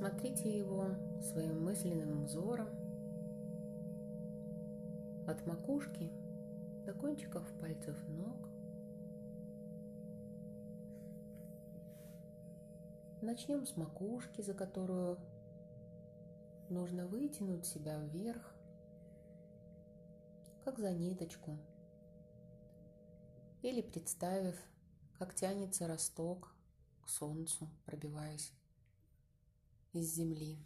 Рассмотрите его своим мысленным взором. От макушки до кончиков пальцев ног. Начнем с макушки, за которую нужно вытянуть себя вверх, как за ниточку, или представив, как тянется росток к солнцу, пробиваясь из земли.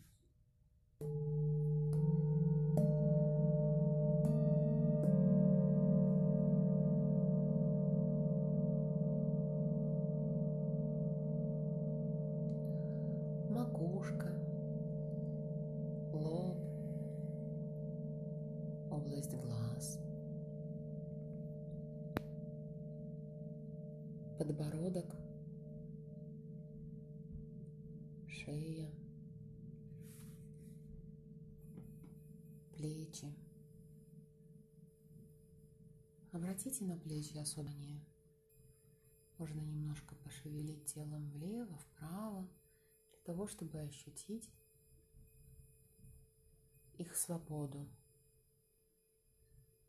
Обратите на плечи особенно. Можно немножко пошевелить телом влево, вправо, для того, чтобы ощутить их свободу,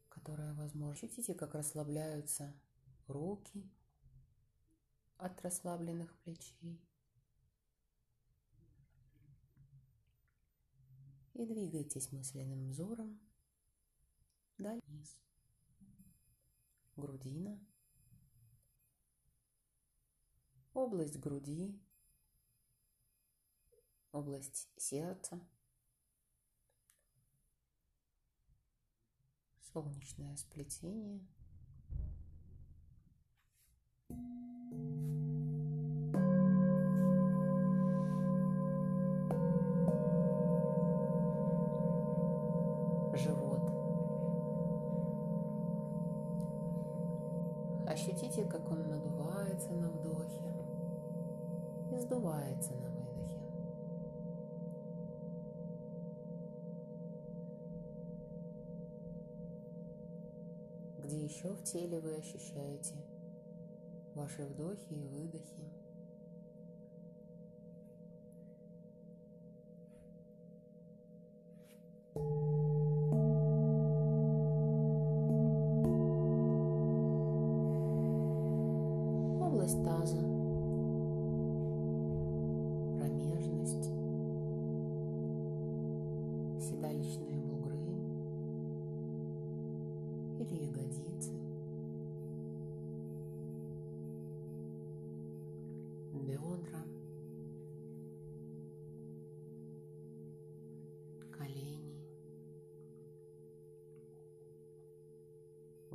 которая возможна. Ощутите, как расслабляются руки от расслабленных плечей. И двигайтесь мысленным взором далее вниз. Грудина. Область груди. Область сердца. Солнечное сплетение. Сдувается на выдохе. Где еще в теле вы ощущаете ваши вдохи и выдохи?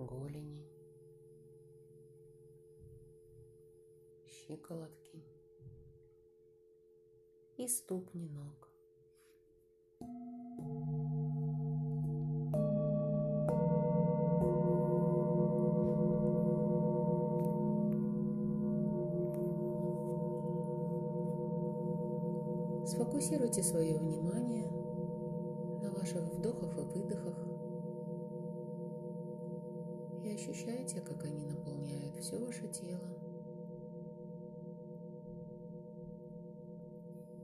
Голени. щиколотки и ступни ног. Сфокусируйте свое внимание на ваших вдохах и выдохах и ощущайте, как они наполняют все ваше тело.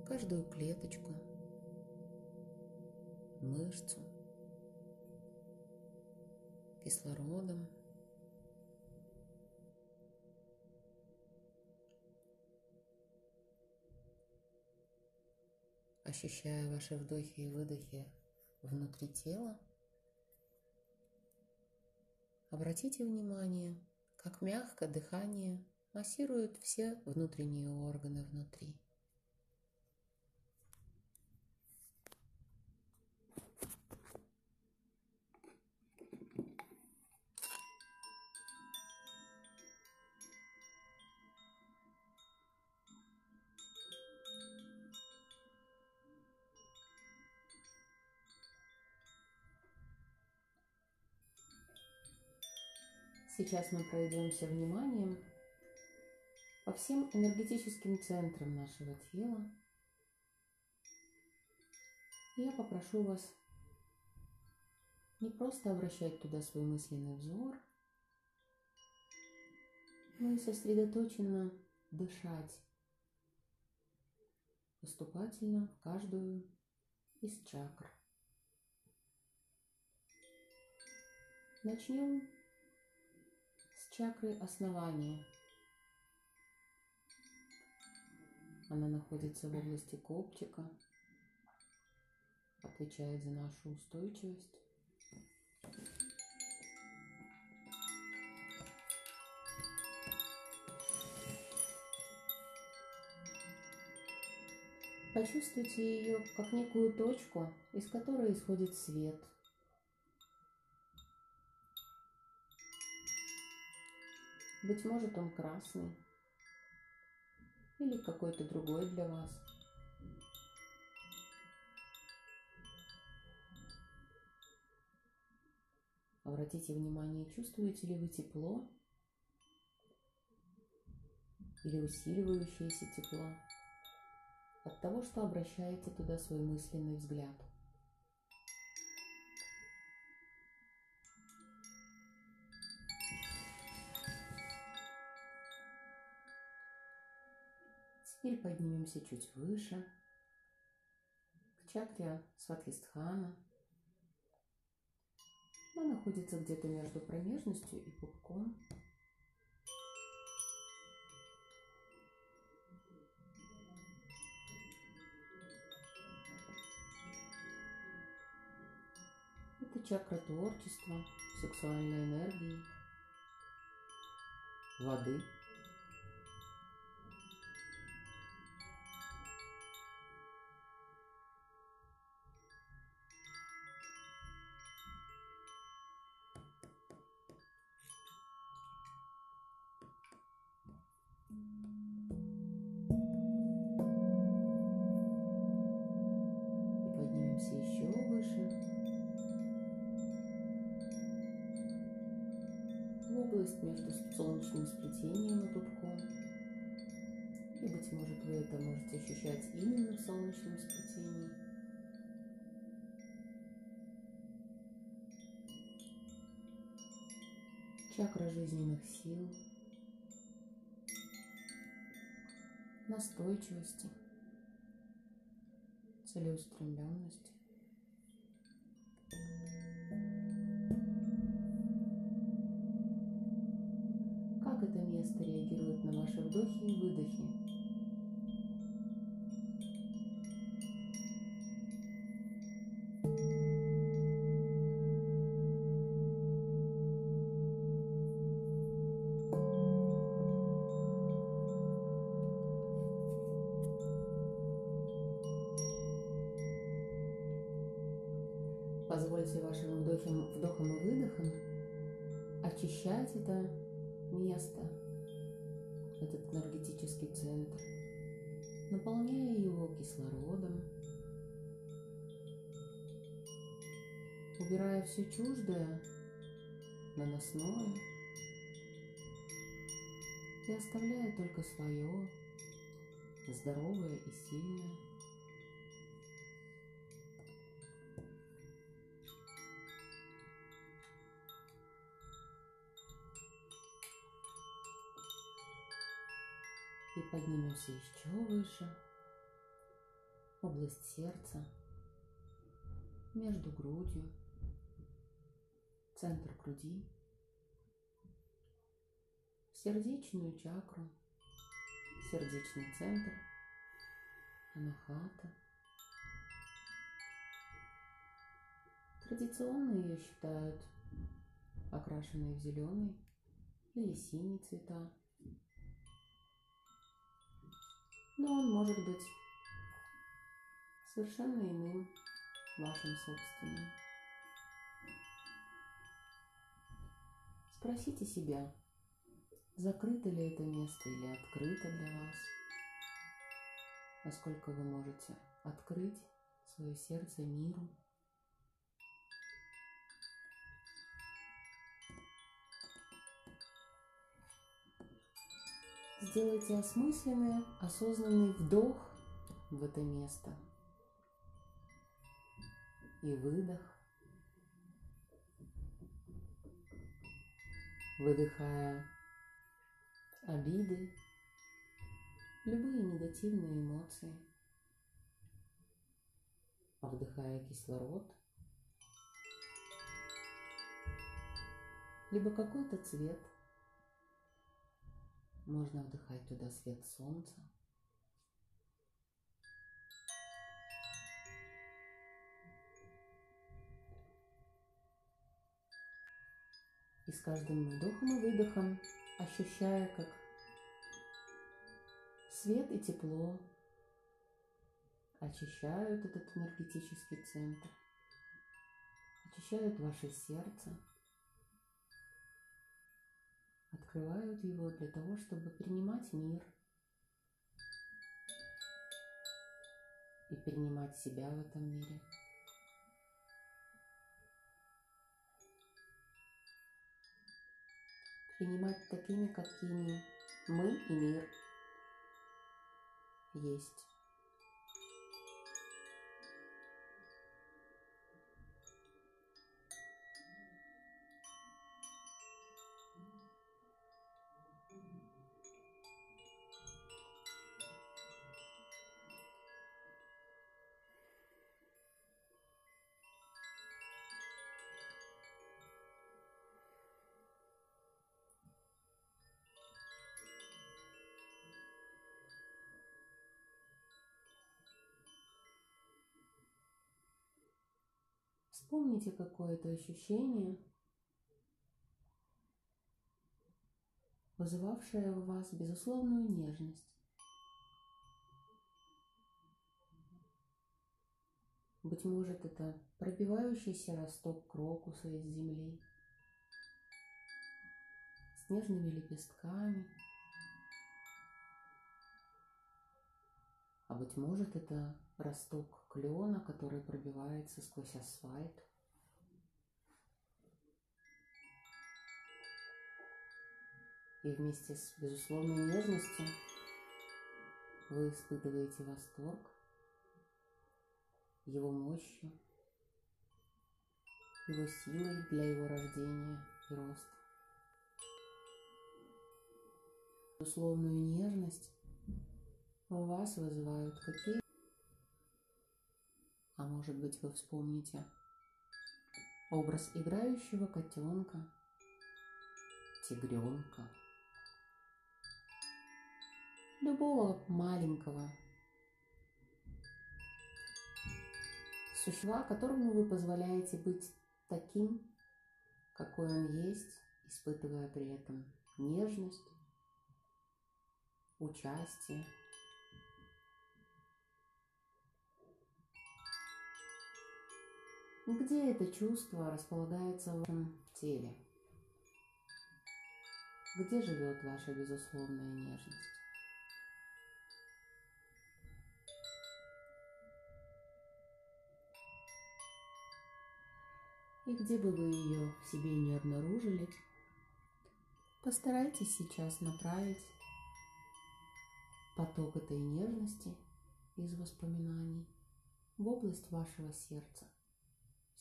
каждую клеточку, мышцу, кислородом. Ощущая ваши вдохи и выдохи внутри тела, обратите внимание, как мягко дыхание массирует все внутренние органы внутри. Сейчас мы пройдемся вниманием по всем энергетическим центрам нашего тела. Я попрошу вас не просто обращать туда свой мысленный взор, но и сосредоточенно дышать поступательно в каждую из чакр. Начнем чакры основания. Она находится в области копчика, отвечает за нашу устойчивость. Почувствуйте ее как некую точку, из которой исходит свет. Быть может, он красный или какой-то другой для вас. Обратите внимание, чувствуете ли вы тепло или усиливающееся тепло от того, что обращаете туда свой мысленный взгляд. Теперь поднимемся чуть выше, к чакре Сватхистхана. Она находится где-то между промежностью и пупком. чакра творчества, сексуальной энергии, воды. Солнечном сплетении. Чакра жизненных сил, настойчивости, целеустремленности. Как это место реагирует на ваши вдохи и выдохи? Позвольте вашим вдохом, и выдохом очищать это место, этот энергетический центр, наполняя его кислородом, убирая все чуждое, наносное и оставляя только свое, здоровое и сильное. И поднимемся еще выше, область сердца, между грудью, центр груди, сердечную чакру, сердечный центр, анахата. Традиционно ее считают окрашенной в зеленый или синий цвета. Но он может быть совершенно иным, вашим собственным. Спросите себя, закрыто ли это место или открыто для вас, насколько вы можете открыть свое сердце миру. Сделайте осмысленный, осознанный вдох в это место. И выдох, выдыхая обиды, любые негативные эмоции, вдыхая кислород, либо какой-то цвет. Можно вдыхать туда свет солнца. И с каждым вдохом и выдохом ощущая, как свет и тепло очищают этот энергетический центр, очищают ваше сердце, открывают его для того, чтобы принимать мир и принимать себя в этом мире. Принимать такими, какими мы и мир есть. Вспомните какое-то ощущение, вызывавшее в вас безусловную нежность. Быть может, это пробивающийся росток крокуса из земли с нежными лепестками. А быть может, это росток клена, который пробивается сквозь асфальт. И вместе с безусловной нежностью вы испытываете восторг его мощью, его силой для его рождения и роста. Безусловную нежность у вас вызывают какие а может быть вы вспомните образ играющего котенка, тигренка, любого маленького существа, которому вы позволяете быть таким, какой он есть, испытывая при этом нежность, участие, Где это чувство располагается в вашем теле? Где живет ваша безусловная нежность? И где бы вы ее в себе не обнаружили, постарайтесь сейчас направить поток этой нежности из воспоминаний в область вашего сердца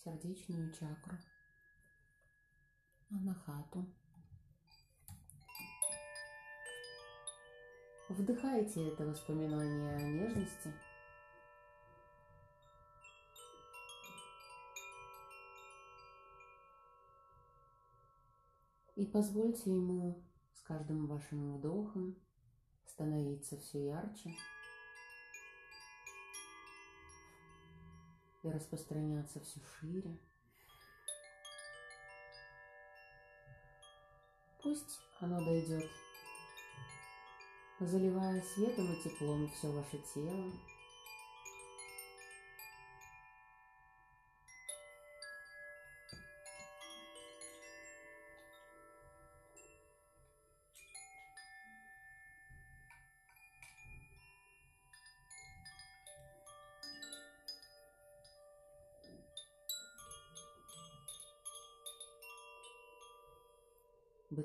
сердечную чакру, анахату. Вдыхайте это воспоминание о нежности. И позвольте ему с каждым вашим вдохом становиться все ярче. И распространяться все шире. Пусть оно дойдет, заливая светом и теплом все ваше тело,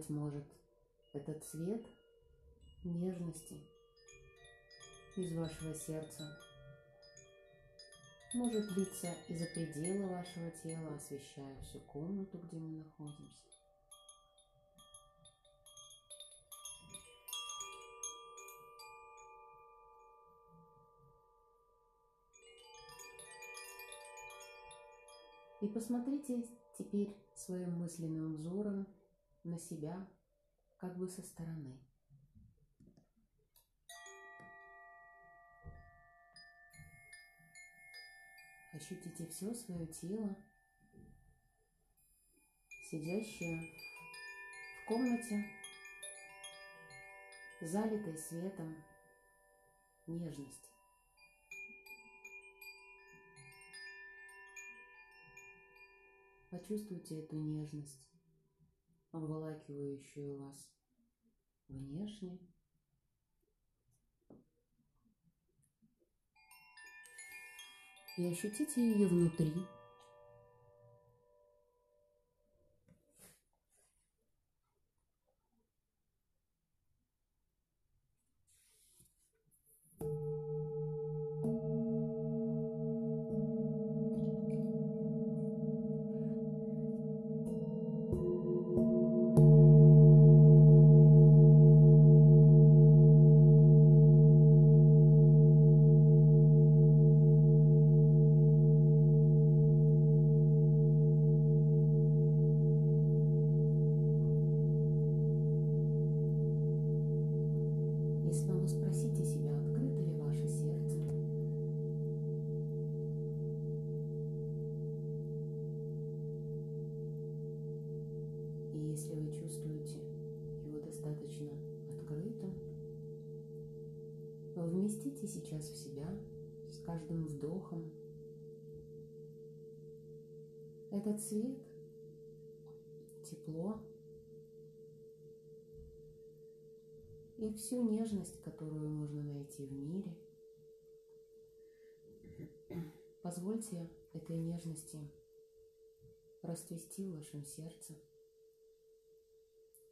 Быть может, этот цвет нежности из вашего сердца может длиться и за пределы вашего тела, освещая всю комнату, где мы находимся. И посмотрите теперь своим мысленным взором на себя как бы со стороны. Ощутите все свое тело, сидящее в комнате, залитой светом нежности. Почувствуйте эту нежность, обволакивающую вас внешне и ощутите ее внутри. Вместите сейчас в себя с каждым вдохом этот свет, тепло и всю нежность, которую можно найти в мире. Позвольте этой нежности расцвести в вашем сердце,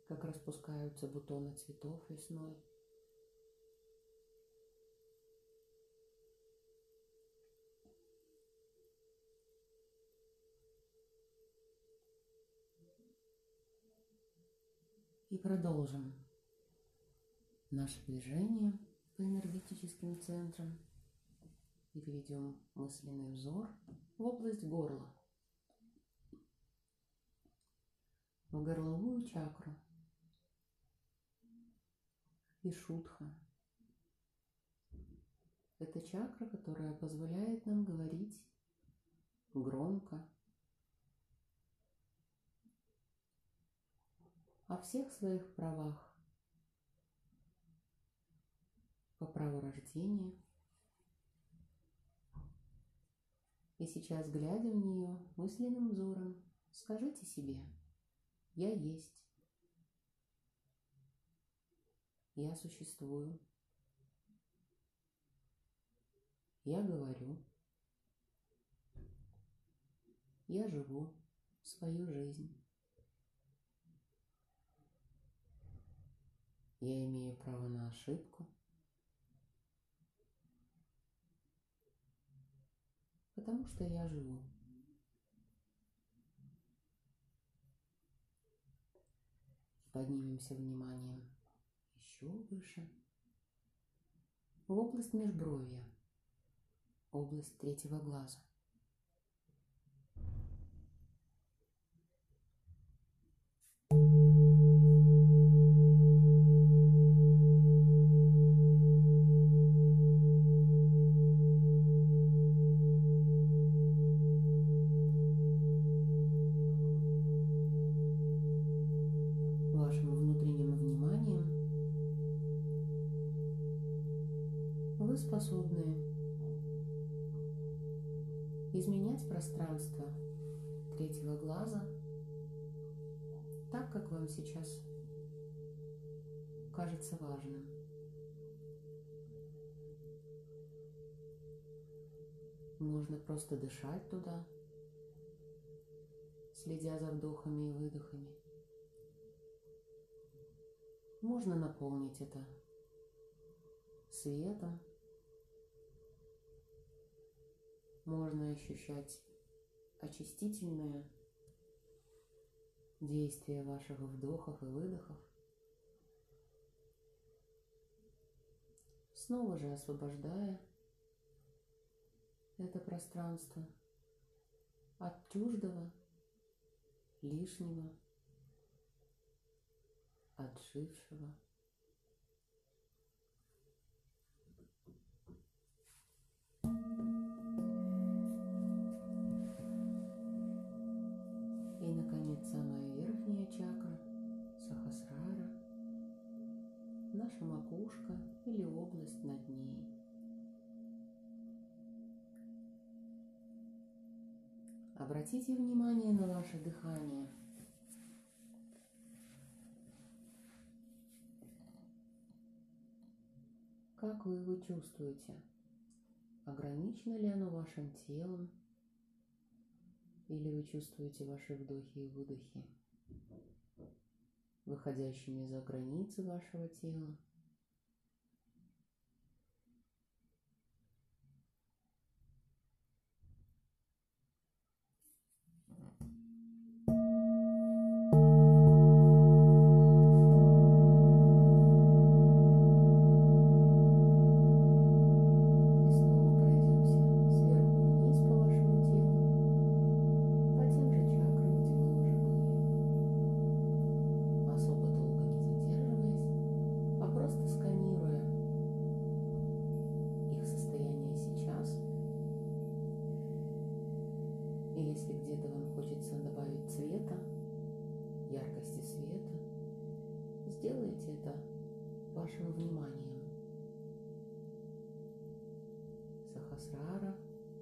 как распускаются бутоны цветов весной. И продолжим наше движение по энергетическим центрам. И перейдем мысленный взор в область горла, в горловую чакру. И шутха. Это чакра, которая позволяет нам говорить громко о всех своих правах по праву рождения. И сейчас, глядя в нее мысленным взором, скажите себе, я есть, я существую, я говорю, я живу свою жизнь. Я имею право на ошибку. Потому что я живу. Поднимемся вниманием еще выше. В область межбровья. Область третьего глаза. Способны изменять пространство третьего глаза так, как вам сейчас кажется важным. Можно просто дышать туда, следя за вдохами и выдохами. Можно наполнить это светом. Можно ощущать очистительное действие ваших вдохов и выдохов. Снова же освобождая это пространство от чуждого, лишнего, отжившего. Или область над ней. Обратите внимание на ваше дыхание. Как вы его чувствуете? Ограничено ли оно вашим телом? Или вы чувствуете ваши вдохи и выдохи, выходящими за границы вашего тела? Вашим вниманием. Сахасрара,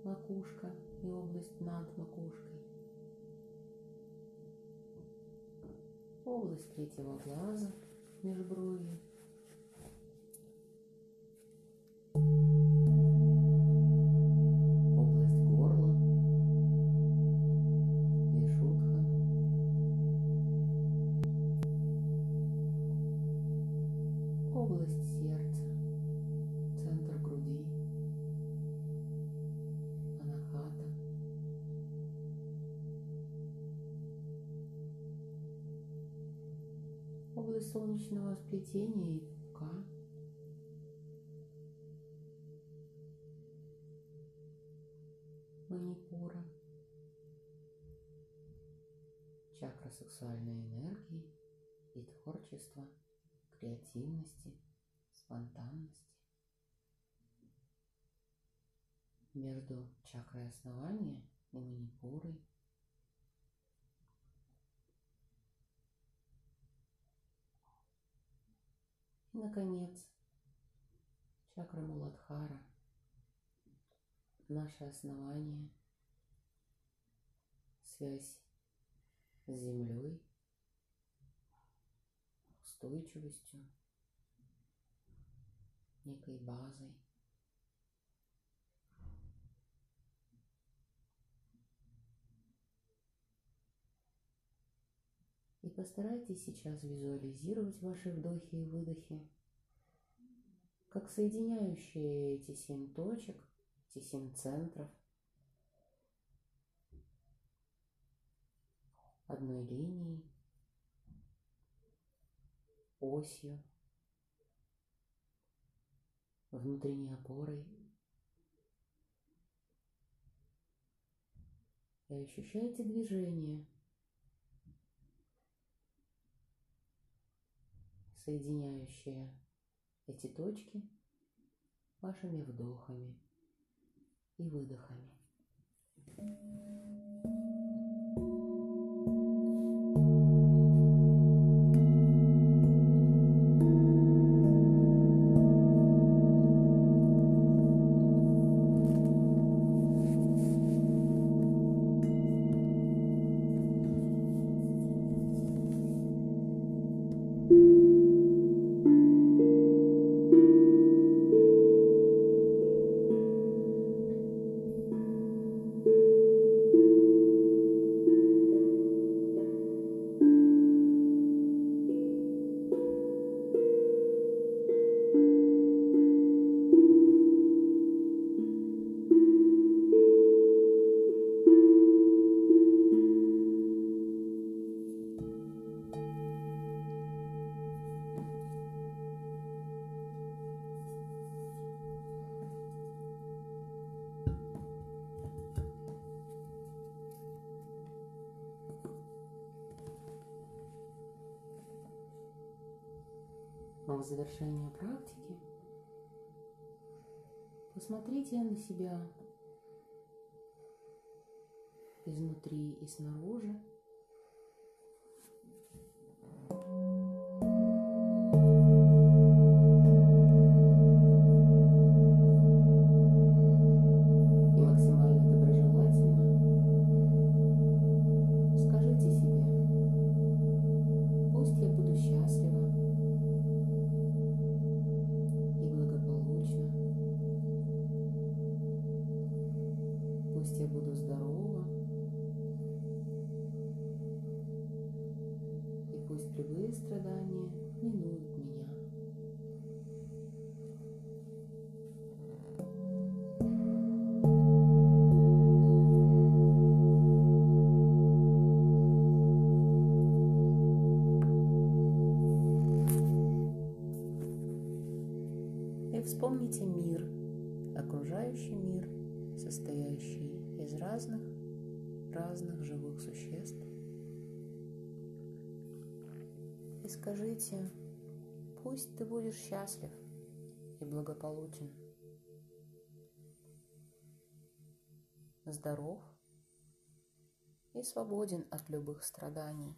макушка и область над макушкой. Область третьего глаза, межбровье. Солнечного сплетения и пупка. Манипура. Чакра сексуальной энергии и творчества, креативности, спонтанности. Между чакрой основания и манипурой И, наконец, чакра Муладхара, наше основание, связь с землей, устойчивостью, некой базой. И постарайтесь сейчас визуализировать ваши вдохи и выдохи, как соединяющие эти семь точек, эти семь центров. Одной линией, осью, внутренней опорой. И ощущаете движение, соединяющее эти точки вашими вдохами и выдохами. В завершение практики посмотрите на себя изнутри и снаружи. Страдания минуют меня. И вспомните мир, окружающий мир, состоящий из разных, разных живых существ. И скажите, пусть ты будешь счастлив и благополучен, здоров и свободен от любых страданий.